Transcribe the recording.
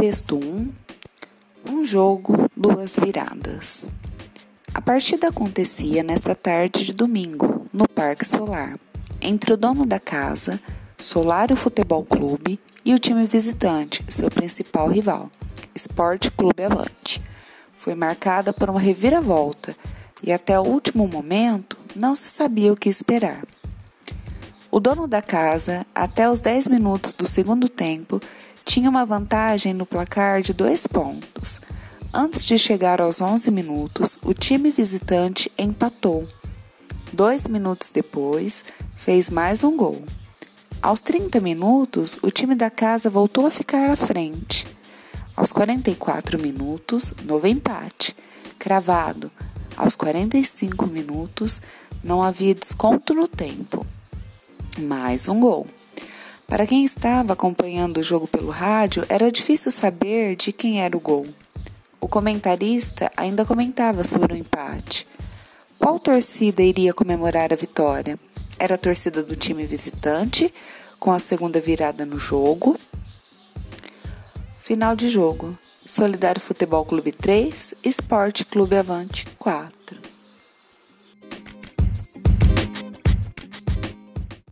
Texto 1 Um jogo, duas viradas. A partida acontecia nesta tarde de domingo, no Parque Solar, entre o dono da casa, Solário Futebol Clube, e o time visitante, seu principal rival, Esporte Clube Avante. Foi marcada por uma reviravolta e até o último momento não se sabia o que esperar. O dono da casa, até os 10 minutos do segundo tempo, tinha uma vantagem no placar de dois pontos. Antes de chegar aos 11 minutos, o time visitante empatou. Dois minutos depois, fez mais um gol. Aos 30 minutos, o time da casa voltou a ficar à frente. Aos 44 minutos, novo empate, cravado. Aos 45 minutos, não havia desconto no tempo. Mais um gol. Para quem estava acompanhando o jogo pelo rádio, era difícil saber de quem era o gol. O comentarista ainda comentava sobre o empate. Qual torcida iria comemorar a vitória? Era a torcida do time visitante, com a segunda virada no jogo. Final de jogo: Solidário Futebol Clube 3, Esporte Clube Avante 4.